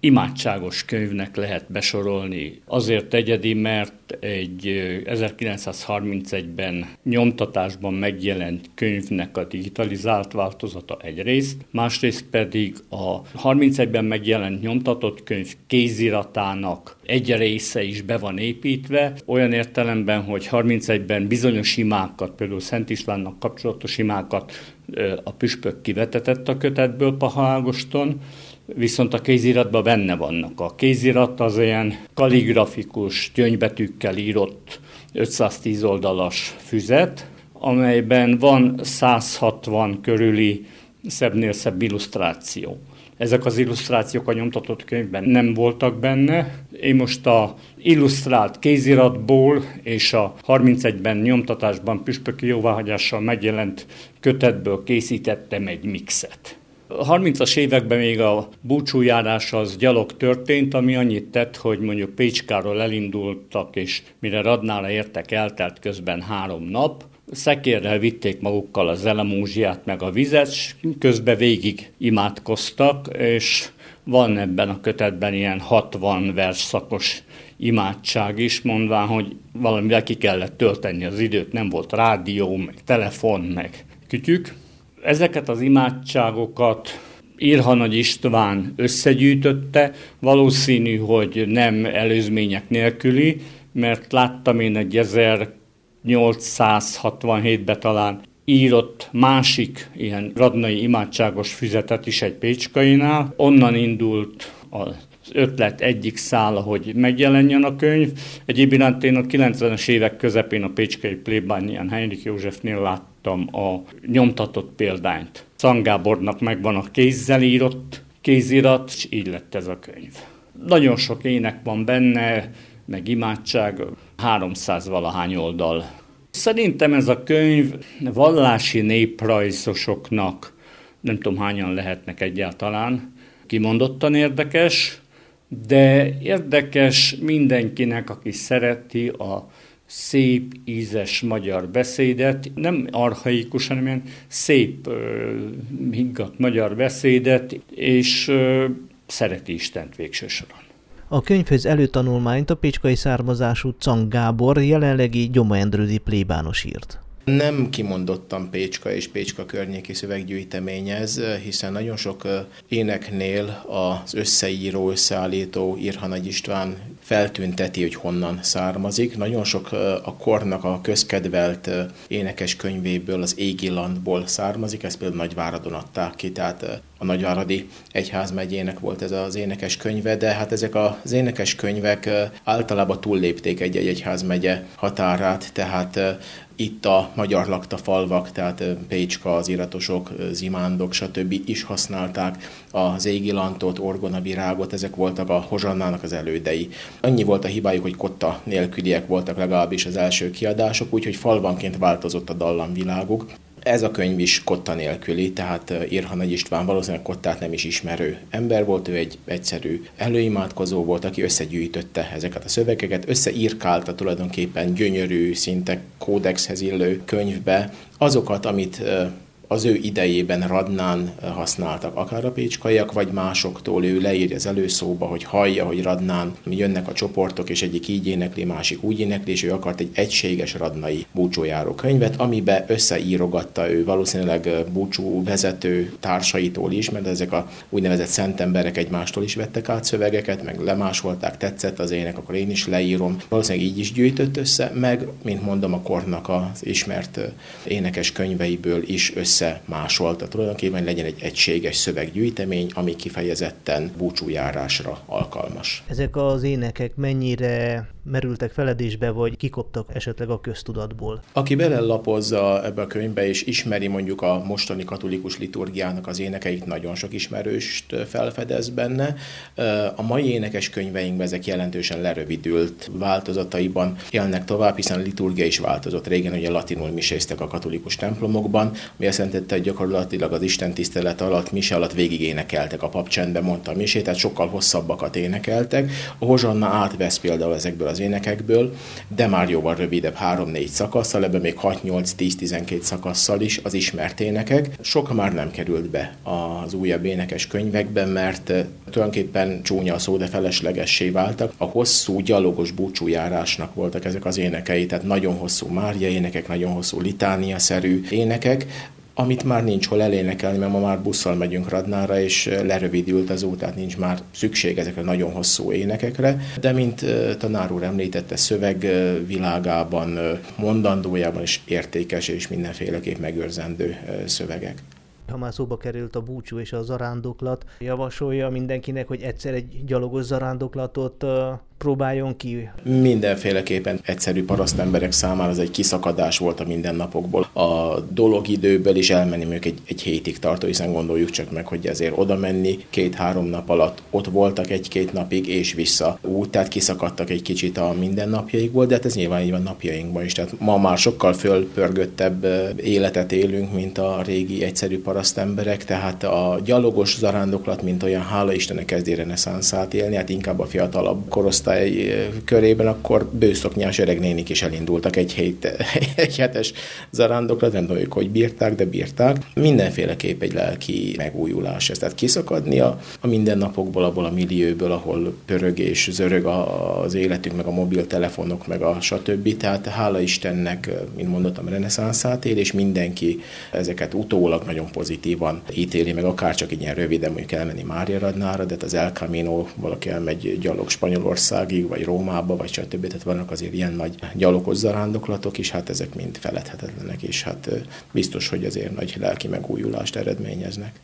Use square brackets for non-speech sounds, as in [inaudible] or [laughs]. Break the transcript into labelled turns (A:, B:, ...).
A: imádságos könyvnek lehet besorolni. Azért egyedi, mert egy 1931-ben nyomtatásban megjelent könyvnek a digitalizált változata egyrészt, másrészt pedig a 31-ben megjelent nyomtatott könyv kéziratának egy része is be van építve, olyan értelemben, hogy 31-ben bizonyos imákat, például Szent Istvánnak kapcsolatos imákat a püspök kivetetett a kötetből Pahaágoston, viszont a kéziratban benne vannak. A kézirat az ilyen kaligrafikus, gyöngybetűkkel írott 510 oldalas füzet, amelyben van 160 körüli szebbnél szebb illusztráció. Ezek az illusztrációk a nyomtatott könyvben nem voltak benne. Én most a illusztrált kéziratból és a 31-ben nyomtatásban püspöki jóváhagyással megjelent kötetből készítettem egy mixet. A 30-as években még a búcsújárás az gyalog történt, ami annyit tett, hogy mondjuk Pécskáról elindultak, és mire Radnára értek, eltelt közben három nap, szekérrel vitték magukkal a zelemúzsiát meg a vizet, és közben végig imádkoztak, és van ebben a kötetben ilyen 60 versszakos imádság is, mondván, hogy valamivel ki kellett tölteni az időt, nem volt rádió, meg telefon, meg kütyük. Ezeket az imádságokat Irha Nagy István összegyűjtötte, valószínű, hogy nem előzmények nélküli, mert láttam én egy 1867-ben talán írott másik ilyen radnai imádságos füzetet is egy Pécskainál. Onnan indult az ötlet egyik szála, hogy megjelenjen a könyv. Egyéb iránt én a 90-es évek közepén a Pécskai plébánián Heinrich Józsefnél láttam a nyomtatott példányt. Szangábornak megvan a kézzel írott kézirat, és így lett ez a könyv. Nagyon sok ének van benne, meg imádság, 300 valahány oldal. Szerintem ez a könyv vallási néprajzosoknak, nem tudom hányan lehetnek egyáltalán, kimondottan érdekes, de érdekes mindenkinek, aki szereti a szép, ízes magyar beszédet, nem arhaikus, hanem ilyen szép, higgadt magyar beszédet, és szereti Istent végső soron.
B: A könyvhöz előtanulmányt a pécskai származású Cang Gábor, jelenlegi Gyoma plébános írt.
C: Nem kimondottan Pécska és Pécska környéki szöveggyűjtemény ez, hiszen nagyon sok éneknél az összeíró, összeállító Irha Nagy István feltünteti, hogy honnan származik. Nagyon sok a kornak a közkedvelt énekes könyvéből, az Égilandból származik, ezt például Nagyváradon adták ki, tehát a Nagyváradi Egyházmegyének volt ez az énekes könyve, de hát ezek az énekes könyvek általában túllépték egy-egy egyházmegye határát, tehát itt a magyar lakta falvak, tehát Pécska, az iratosok, zimándok, stb. is használták az égilantot, orgonavirágot, ezek voltak a hozsannának az elődei. Annyi volt a hibájuk, hogy kotta nélküliek voltak legalábbis az első kiadások, úgyhogy falvanként változott a dallamviláguk. Ez a könyv is kotta nélküli, tehát Irha Nagy István valószínűleg kottát nem is ismerő ember volt, ő egy egyszerű előimádkozó volt, aki összegyűjtötte ezeket a szövegeket, összeírkálta tulajdonképpen gyönyörű, szinte kódexhez illő könyvbe azokat, amit az ő idejében Radnán használtak, akár a pécskaiak, vagy másoktól ő leírja az előszóba, hogy hallja, hogy Radnán jönnek a csoportok, és egyik így énekli, másik úgy énekli, és ő akart egy egységes radnai búcsójáró könyvet, amibe összeírogatta ő valószínűleg búcsú vezető társaitól is, mert ezek a úgynevezett szent emberek egymástól is vettek át szövegeket, meg lemásolták, tetszett az ének, akkor én is leírom. Valószínűleg így is gyűjtött össze, meg, mint mondom, a kornak az ismert énekes könyveiből is össze összemásolta tulajdonképpen legyen egy egységes szöveggyűjtemény, ami kifejezetten búcsújárásra alkalmas.
B: Ezek az énekek mennyire merültek feledésbe, vagy kikoptak esetleg a köztudatból?
C: Aki belelapozza ebbe a könyvbe, és ismeri mondjuk a mostani katolikus liturgiának az énekeit, nagyon sok ismerőst felfedez benne. A mai énekes könyveinkben ezek jelentősen lerövidült változataiban élnek tovább, hiszen a liturgia is változott. Régen ugye latinul miséztek a katolikus templomokban, mi azt jelentette, hogy gyakorlatilag az Isten tisztelet alatt, mise alatt végig énekeltek a papcsendben, mondta a misét, tehát sokkal hosszabbakat énekeltek. A hozsanna átvesz például ezekből az énekekből, de már jóval rövidebb, 3-4 szakaszsal, ebben még 6-8-10-12 szakasszal is az ismert énekek. Sok már nem került be az újabb énekes könyvekben, mert tulajdonképpen csúnya szó, de feleslegessé váltak. A hosszú gyalogos búcsújárásnak voltak ezek az énekei, tehát nagyon hosszú Mária énekek, nagyon hosszú litánia-szerű énekek, amit már nincs hol elénekelni, mert ma már busszal megyünk Radnára, és lerövidült az út, tehát nincs már szükség ezekre nagyon hosszú énekekre, de mint tanár úr említette, szöveg világában, mondandójában is értékes és mindenféleképp megőrzendő szövegek.
B: Ha már szóba került a búcsú és a zarándoklat, javasolja mindenkinek, hogy egyszer egy gyalogos zarándoklatot próbáljon ki?
C: Mindenféleképpen egyszerű parasztemberek számára ez egy kiszakadás volt a mindennapokból. A dologidőből is elmenni mondjuk egy, egy hétig tartó, hiszen gondoljuk csak meg, hogy ezért oda menni két-három nap alatt ott voltak egy-két napig és vissza. Úgy, tehát kiszakadtak egy kicsit a mindennapjaikból, de hát ez nyilván így van napjainkban is. Tehát ma már sokkal fölpörgöttebb életet élünk, mint a régi egyszerű parasztemberek, tehát a gyalogos zarándoklat, mint olyan, hála Istennek kezdi reneszánszát élni, hát inkább a fiatalabb korosztály osztály körében, akkor bőszoknyás öreg nénik is elindultak egy, hét, [laughs] egy hetes zarándokra, nem tudom, ők hogy bírták, de bírták. Mindenféleképp egy lelki megújulás ez. Tehát kiszakadni a, a mindennapokból, abból a millióból, ahol pörög és zörög az életünk, meg a mobiltelefonok, meg a stb. Tehát hála Istennek, mint mondottam, reneszánszát él, és mindenki ezeket utólag nagyon pozitívan ítéli, meg akár csak ilyen röviden mondjuk elmenni Mária Radnára, de hát az El Camino, valaki elmegy gyalog Spanyolország, Magyarországig, vagy Rómába, vagy stb. Tehát vannak azért ilyen nagy gyalogos zarándoklatok is, hát ezek mind feledhetetlenek, és hát biztos, hogy azért nagy lelki megújulást eredményeznek.